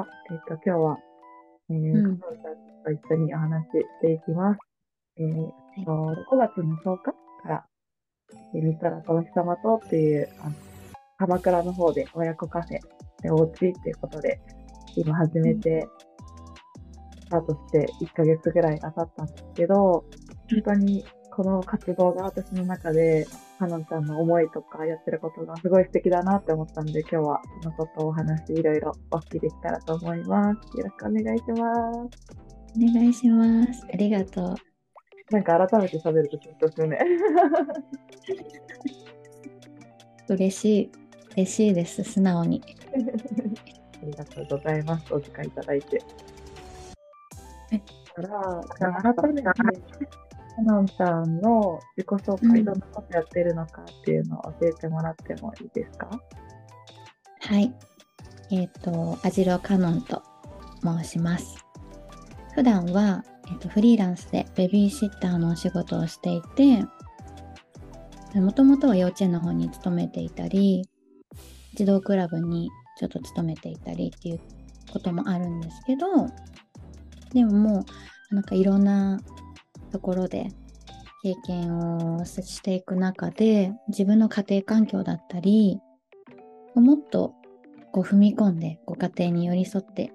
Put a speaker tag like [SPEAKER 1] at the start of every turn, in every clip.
[SPEAKER 1] は。えっ、と、今日は、えー、
[SPEAKER 2] うん
[SPEAKER 1] かのんちゃんと一緒にお話ししていきます。えっと、5月の10日から、えー、ミストラとお日様とっていう、あの、鎌倉の方で親子カフェでお家っていうことで、今始めて、スタートして1ヶ月ぐらいが経ったんですけど、本当にこの活動が私の中で、かのんちゃんの思いとかやってることがすごい素敵だなって思ったんで、今日はそのことをお話いろいろお聞きできたらと思います。よろしくお願いします。
[SPEAKER 2] お願いします。ありがとう。
[SPEAKER 1] なんか改めて喋ると緊張するね。
[SPEAKER 2] 嬉しい。嬉しいです。素直に。
[SPEAKER 1] ありがとうございます。お時間いただいて。
[SPEAKER 2] え
[SPEAKER 1] から、じゃあ改めて、かのんちゃんの自己紹介、どんなことやってるのかっていうのを教えてもらってもいいですか？
[SPEAKER 2] はい。えっ、と、アジロカノンと申します。普段は、えっとフリーランスでベビーシッターのお仕事をしていて、もともとは幼稚園の方に勤めていたり、児童クラブにちょっと勤めていたりっていうこともあるんですけど、でももう、なんかいろんなところで経験をしていく中で、自分の家庭環境だったり、もっとこう踏み込んでご家庭に寄り添って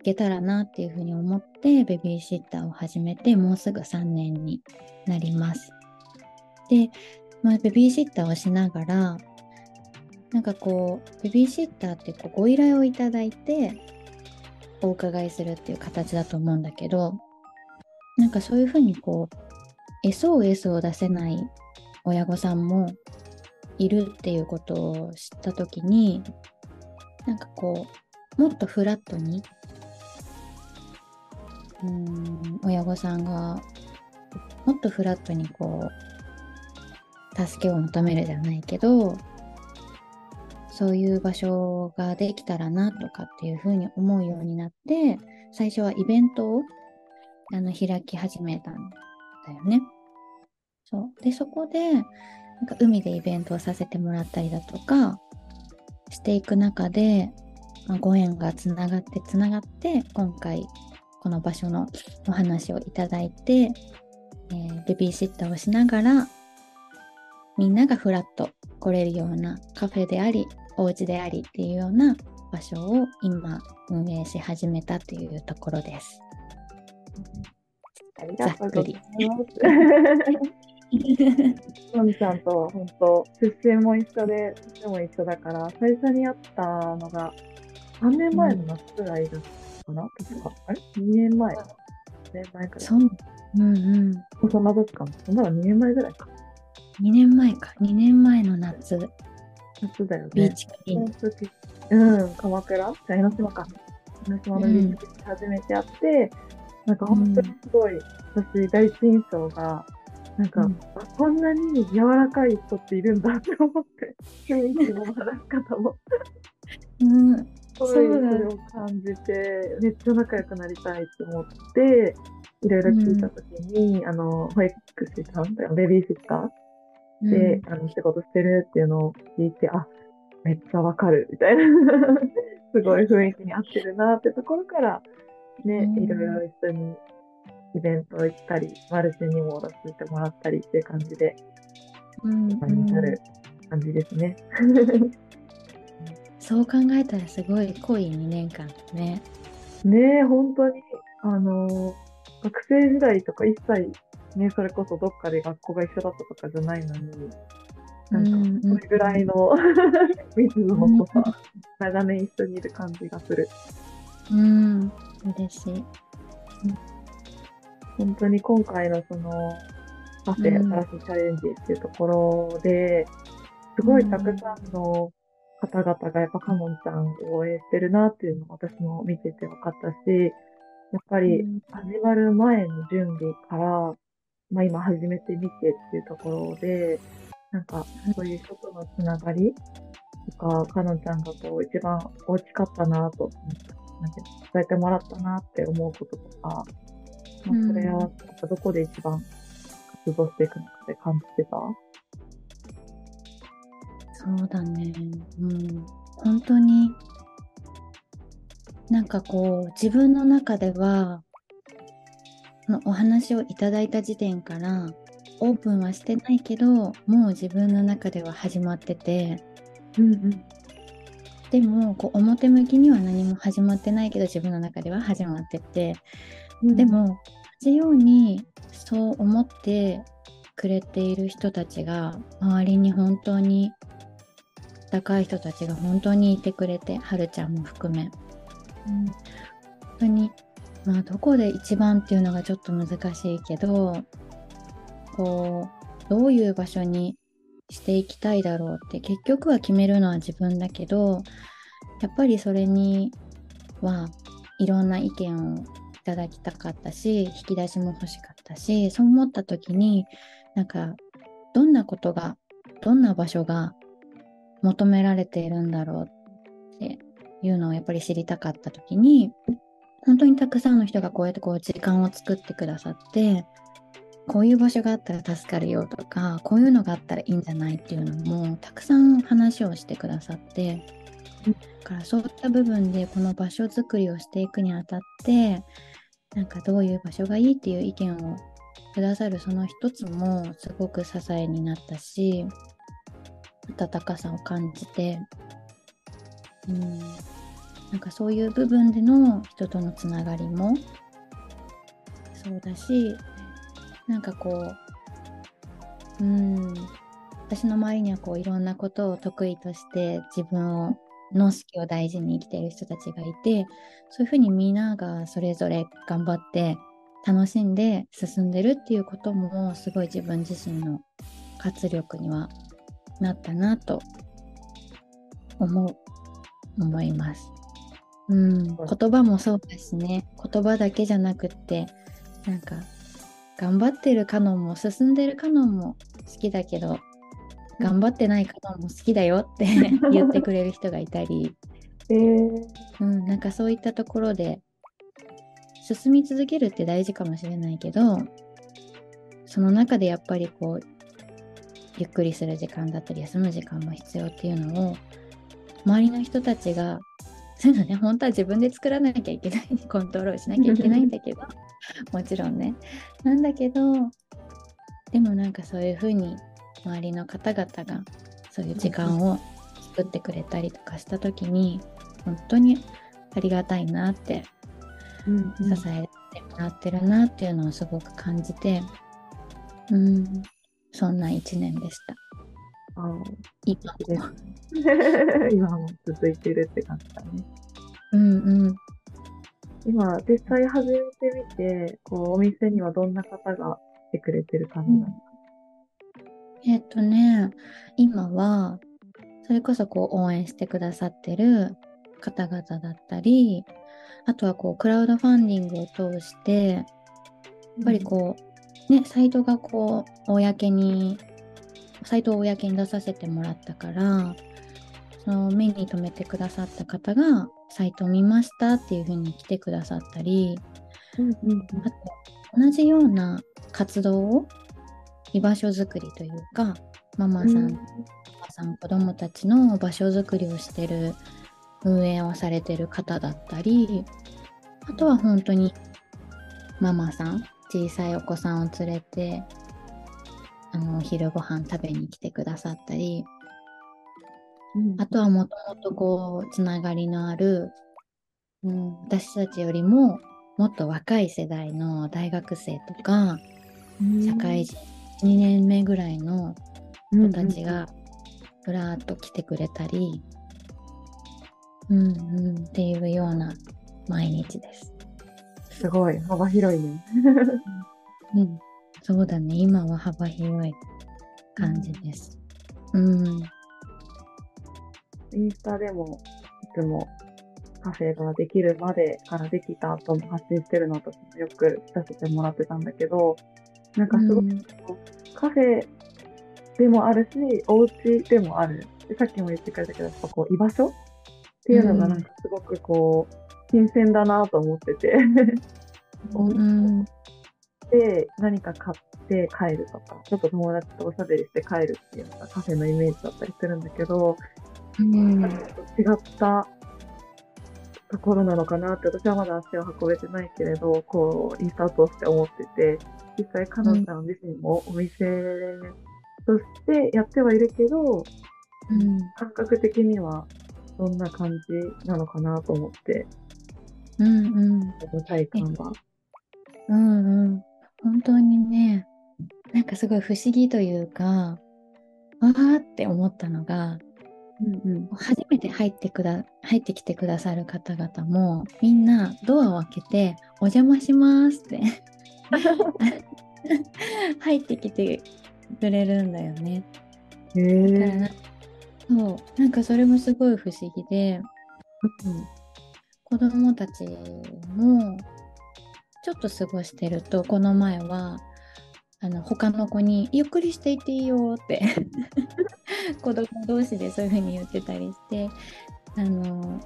[SPEAKER 2] いけたらなっていうふうに思ってベビーシッターを始めてもうすぐ3年になります。で、まあ、ベビーシッターをしながらなんかこうベビーシッターってこうご依頼をいただいてお伺いするっていう形だと思うんだけどなんかそういうふうにこう SOS を出せない親御さんもいるっていうことを知った時になんかこうもっとフラットにうん親御さんがもっとフラットにこう助けを求めるじゃないけどそういう場所ができたらなとかっていうふうに思うようになって最初はイベントをあの開き始めたんだよね。そうでそこでなんか海でイベントをさせてもらったりだとかしていく中で、まあご縁がつながってつながって今回この場所のお話をいただいて、えーベビーシッターをしながらみんながフラッと来れるようなカフェでありお家でありっていうような場所を今運営し始めたというところです。
[SPEAKER 1] ありがとうございます。のんちゃんとは本当、出身も一緒で、年も一緒だから、最初に会ったのが、3年前の夏ぐらいだったかな、確か。あれ ?2 年前 ?2 年前くらい。
[SPEAKER 2] そんうんうん。
[SPEAKER 1] そんな時かな。まだ2年前ぐらいか。
[SPEAKER 2] 2年前か。2年前の夏、
[SPEAKER 1] 夏だよね。
[SPEAKER 2] ビーチクリーン。
[SPEAKER 1] うん、鎌倉？じゃあ江ノ島か。江ノ島のビーチで初めて会って、なんか本当にすごい、私、第一印象が、なんか、
[SPEAKER 2] うん。
[SPEAKER 1] あ、こんなに柔らかい人っているんだって思って、雰囲気も話し方も、
[SPEAKER 2] うん。
[SPEAKER 1] すごいそれを感じて、めっちゃ仲良くなりたいって思って、いろいろ聞いたときに、あの、保育士さん、ベビーシッターで、あの仕事してるっていうのを聞いて、あめっちゃわかるみたいな、すごい雰囲気に合ってるなってところから、ね、
[SPEAKER 2] うん
[SPEAKER 1] いろいろ一緒にイベント行ったり、マルシェにも出させてもらったりっていう感じで、
[SPEAKER 2] うん
[SPEAKER 1] 今になる感じですね。
[SPEAKER 2] そう考えたらすごい濃い2年間だね。
[SPEAKER 1] ねえ、本当に、あの学生時代とか一切、ね、それこそどっかで学校が一緒だったとかじゃないのに、なんか、
[SPEAKER 2] うん
[SPEAKER 1] それぐらいの 密度の濃さ、長年一緒にいる感じがする。
[SPEAKER 2] うん、嬉しい。
[SPEAKER 1] 本当に今回のそのカフェ
[SPEAKER 2] うん。
[SPEAKER 1] 新しいチャレンジっていうところで、すごいたくさんの方々がやっぱカノンちゃんを応援してるなっていうのを私も見てて分かったし、やっぱり
[SPEAKER 2] うん。
[SPEAKER 1] 始まる前の準備から、まあ今始めてみてっていうところで、なんかそういう人とのつながりとか、カノンちゃんがこう一番大きかったなと、なんて伝えてもらったなって思うこととか、まあ、それはどこで一番活動していくのかって感じてた？
[SPEAKER 2] そうだね。うん。本当に、なんかこう自分の中ではお話をいただいた時点からオープンはしてないけどもう自分の中では始まってて、
[SPEAKER 1] うんうん
[SPEAKER 2] でもこう表向きには何も始まってないけど自分の中では始まってて、
[SPEAKER 1] うん。
[SPEAKER 2] でも同じようにそう思ってくれている人たちが周りに本当に高い人たちが本当にいてくれてはるちゃんも含め。
[SPEAKER 1] うん。
[SPEAKER 2] 本当にまあどこで一番っていうのがちょっと難しいけどこうどういう場所にしていきたいだろうって結局は決めるのは自分だけどやっぱりそれにはいろんな意見をいただきたかったし引き出しも欲しかったしそう思った時になんかどんなことがどんな場所が求められているんだろうっていうのをやっぱり知りたかった時に本当にたくさんの人がこうやってこう時間を作ってくださってこういう場所があったら助かるよとかこういうのがあったらいいんじゃないっていうのもたくさん話をしてくださって
[SPEAKER 1] うん。
[SPEAKER 2] だからそういった部分でこの場所づくりをしていくにあたってなんかどういう場所がいいっていう意見をくださるその一つもすごく支えになったし温かさを感じてうん。なんかそういう部分での人とのつながりもそうだしなんかこううん。私の周りにはこういろんなことを得意として自分をの好きを大事に生きている人たちがいてそういうふうにみんながそれぞれ頑張って楽しんで進んでるっていうこともすごい自分自身の活力にはなったなと思う思います。うん、言葉もそうだしね。言葉だけじゃなくってなんか頑張ってるカノンも進んでるカノンも好きだけど頑張ってないカノンも好きだよって 言ってくれる人がいたり、
[SPEAKER 1] えー。
[SPEAKER 2] うん、なんかそういったところで進み続けるって大事かもしれないけどその中でやっぱりこうゆっくりする時間だったり休む時間も必要っていうのを周りの人たちがそういうのね本当は自分で作らなきゃいけないコントロールしなきゃいけないんだけど もちろんね。なんだけどでもなんかそういうふうに周りの方々がそういう時間を作ってくれたりとかした時に本当にありがたいなって
[SPEAKER 1] うんうん。
[SPEAKER 2] 支えてもらってるなっていうのをすごく感じてうんそんな一年でした。
[SPEAKER 1] あー
[SPEAKER 2] 今
[SPEAKER 1] いいです今も続いてるって感じだね。
[SPEAKER 2] うんうん
[SPEAKER 1] 今、実際始めてみて、こう、お店にはどんな方が来てくれてる感じなの？か。
[SPEAKER 2] えっとね、今は、それこそこう応援してくださってる方々だったり、あとはこうクラウドファンディングを通して、やっぱりこう、ね、サイトがこう、公に、サイトを公に出させてもらったから、の目に留めてくださった方が、サイトを見ましたっていう風に来てくださったり、
[SPEAKER 1] うんうん
[SPEAKER 2] あと同じような活動を居場所づくりというかママさん、
[SPEAKER 1] うん。
[SPEAKER 2] お母さん子供たちの場所づくりをしてる運営をされてる方だったりあとは本当にママさん小さいお子さんを連れてあのお昼ご飯食べに来てくださったり
[SPEAKER 1] うん。
[SPEAKER 2] あとはもともとこうつながりのある、うん、私たちよりももっと若い世代の大学生とか社会人2年目ぐらいの子たちがふらーっと来てくれたり、うんうん、っていうような毎日です。
[SPEAKER 1] すごい、幅広いね。
[SPEAKER 2] うん、そうだね、今は幅広い感じです。うん、
[SPEAKER 1] インスタでもいつもカフェができるまでからできた後も発信してるのとよくさせてもらってたんだけど、なんかすごく
[SPEAKER 2] うん
[SPEAKER 1] カフェでもあるし、お家でもある。でさっきも言ってくれたけど、やっぱこう居場所っていうのがなんかすごくこう、新鮮だなと思ってて。
[SPEAKER 2] うん
[SPEAKER 1] で何か買って帰るとか、ちょっと友達とおしゃべりして帰るっていうのがカフェのイメージだったりするんだけど、
[SPEAKER 2] うん。
[SPEAKER 1] 違ったところなのかなって私はまだ足を運べてないけれどこうインスタートして思ってて実際彼女さん自身もお店としてやってはいるけど、
[SPEAKER 2] うん、
[SPEAKER 1] 感覚的にはどんな感じなのかなと思って、
[SPEAKER 2] うんうん、
[SPEAKER 1] 体感は。
[SPEAKER 2] うんうん、本当にねなんかすごい不思議というかわーって思ったのがうんうん、初めて入ってくだ入ってきてくださる方々もみんなドアを開けて「お邪魔します」って。入ってきてくれるんだよね。
[SPEAKER 1] だから
[SPEAKER 2] なそう。なんかそれもすごい不思議で、うん、子供たちもちょっと過ごしてるとこの前はあの他の子に「ゆっくりしていていいよ」って 子供同士でそういう風に言ってたりしてあの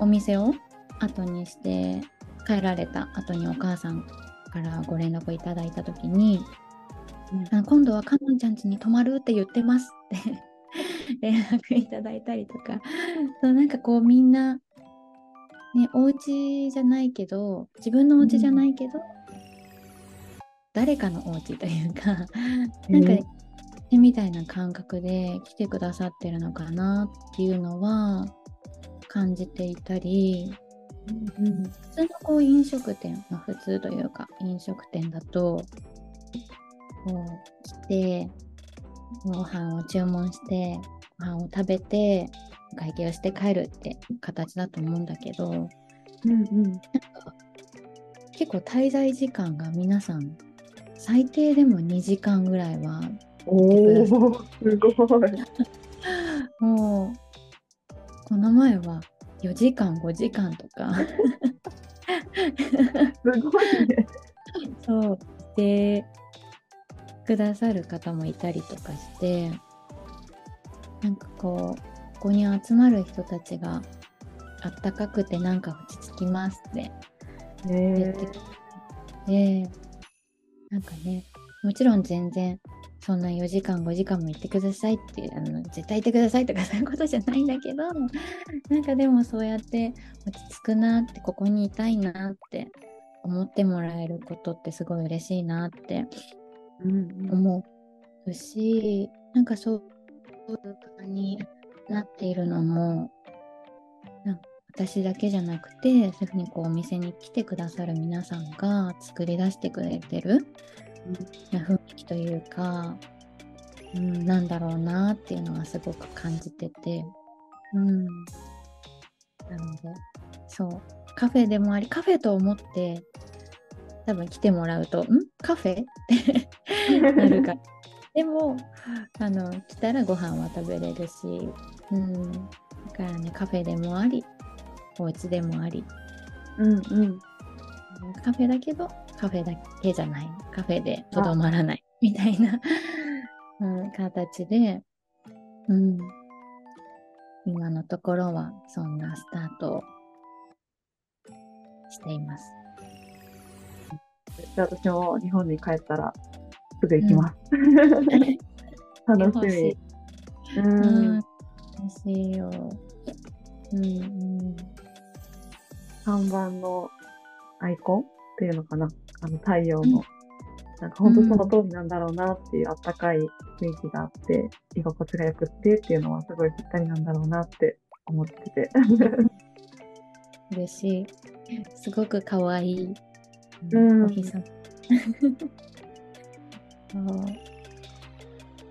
[SPEAKER 2] お店を後にして帰られた後にお母さんからご連絡いただいた時に「うん、今度はかのんちゃん家に泊まるって言ってます」って 連絡いただいたりとか。そうなんかこうみんなねお家じゃないけど自分のお家じゃないけど、うん。誰かのお家というかなんか、ね、みたいな感覚で来てくださってるのかなっていうのは感じていたり、普通のこう飲食店、まあ、普通というか飲食店だとこう来てご飯を注文してご飯を食べて会計をして帰るって形だと思うんだけど、うんうん、なんか結構滞在時間が皆さん最低でも2時間ぐらいは
[SPEAKER 1] おおすごい。
[SPEAKER 2] もうこの前は4時間5時間とか。
[SPEAKER 1] すごいね。
[SPEAKER 2] そう。でくださる方もいたりとかしてなんかこうここに集まる人たちがあったかくてなんか落ち着きますって。言ってきて、なんかね、もちろん全然そんな4時間5時間も行ってくださいってあの絶対行ってくださいとか そういうことじゃないんだけどなんかでもそうやって落ち着くなってここにいたいなって思ってもらえることってすごい嬉しいなって思うし、うん。うん、なんかそういう感になっているのも私だけじゃなくてそういうふうにこうお店に来てくださる皆さんが作り出してくれてる、うん、雰囲気というか、うん、なんだろうなっていうのはすごく感じてて、うん、なのでそう。カフェでもありカフェと思って多分来てもらうと「ん？カフェ?」って なるかでもあの来たらご飯は食べれるし、うん、だからねカフェでもありお家でもあり、
[SPEAKER 1] うんうん、
[SPEAKER 2] カフェだけどカフェだけじゃない。カフェでとどまらない。みたいな、うん、形で、うん、今のところはそんなスタートをしています。
[SPEAKER 1] じゃあ私も日本に帰ったらすぐ行きます。うん、楽しみ。
[SPEAKER 2] うん、楽しいよ。うんうん。
[SPEAKER 1] 看板のアイコンっていうのかなあの太陽の、うん、なんか本当その通りなんだろうなっていうあったかい雰囲気があって居心地がよくってっていうのはすごいぴったりなんだろうなって思ってて。
[SPEAKER 2] 嬉しい。すごく可愛い、
[SPEAKER 1] うん、お日
[SPEAKER 2] 様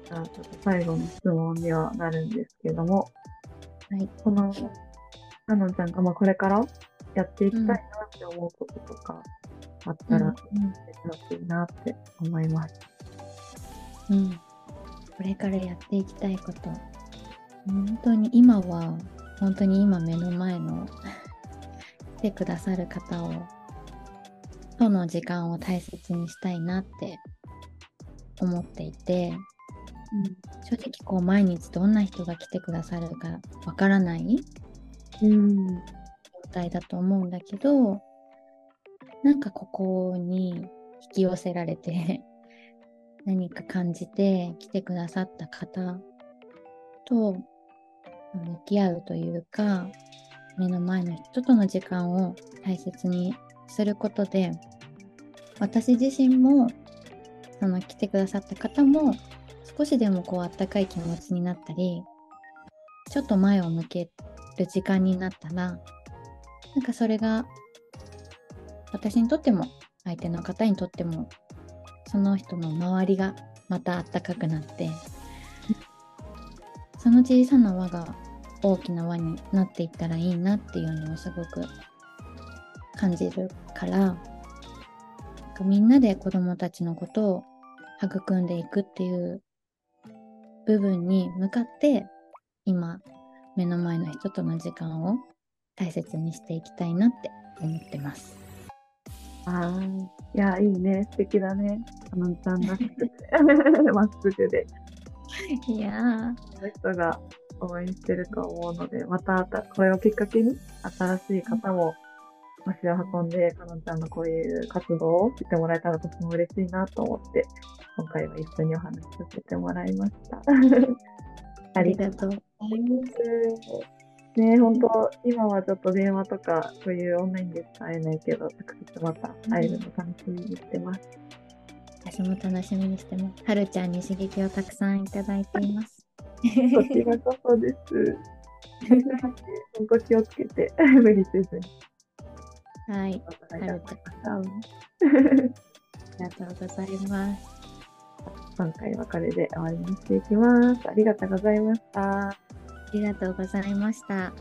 [SPEAKER 1] じゃあちょっと最後の質問にはなるんですけども、
[SPEAKER 2] はい、
[SPEAKER 1] このかのんちゃんがまあこれからやっていきたいなって思うこととかあったら、うん、ほしいなって思います。
[SPEAKER 2] うん。これからやっていきたいこと。本当に今は、本当に今目の前の 来てくださる方を、との時間を大切にしたいなって思っていて、うん、正直こう毎日どんな人が来てくださるかわからない、
[SPEAKER 1] うん、
[SPEAKER 2] 態だと思うんだけどなんかここに引き寄せられて 何か感じて来てくださった方と向き合うというか目の前の人との時間を大切にすることで私自身もその来てくださった方も少しでもこうあったかい気持ちになったりちょっと前を向ける時間になったらなんかそれが私にとっても相手の方にとってもその人の周りがまたあったかくなってその小さな輪が大きな輪になっていったらいいなっていうのをすごく感じるからみんなで子どもたちのことを育んでいくっていう部分に向かって今目の前の人との時間を大切にしていきたいなって思ってます。
[SPEAKER 1] ああ、いや、いいね。素敵だね。かのんちゃんらしくて。まっすぐで。
[SPEAKER 2] いや
[SPEAKER 1] その人が応援してると思うので、またこれをきっかけに新しい方も足を運んで、かのんちゃんのこういう活動を知ってもらえたら私も嬉しいなと思って、今回は一緒にお話しさせてもらいました。
[SPEAKER 2] ありがとうございます。
[SPEAKER 1] ね本当今はちょっと電話とかそういうオンラインでしか会えないけど、直接また会えるの楽しみにしてます。
[SPEAKER 2] 私も楽しみにしてます。はるちゃんに刺激をたくさんいただいています。
[SPEAKER 1] こちらこそです。本当気をつけて、無理せずに。
[SPEAKER 2] はい。はるちゃん。ありがとうございます。
[SPEAKER 1] 今回はこれで終わりにしていきます。ありがとうございました。
[SPEAKER 2] ありがとうございました。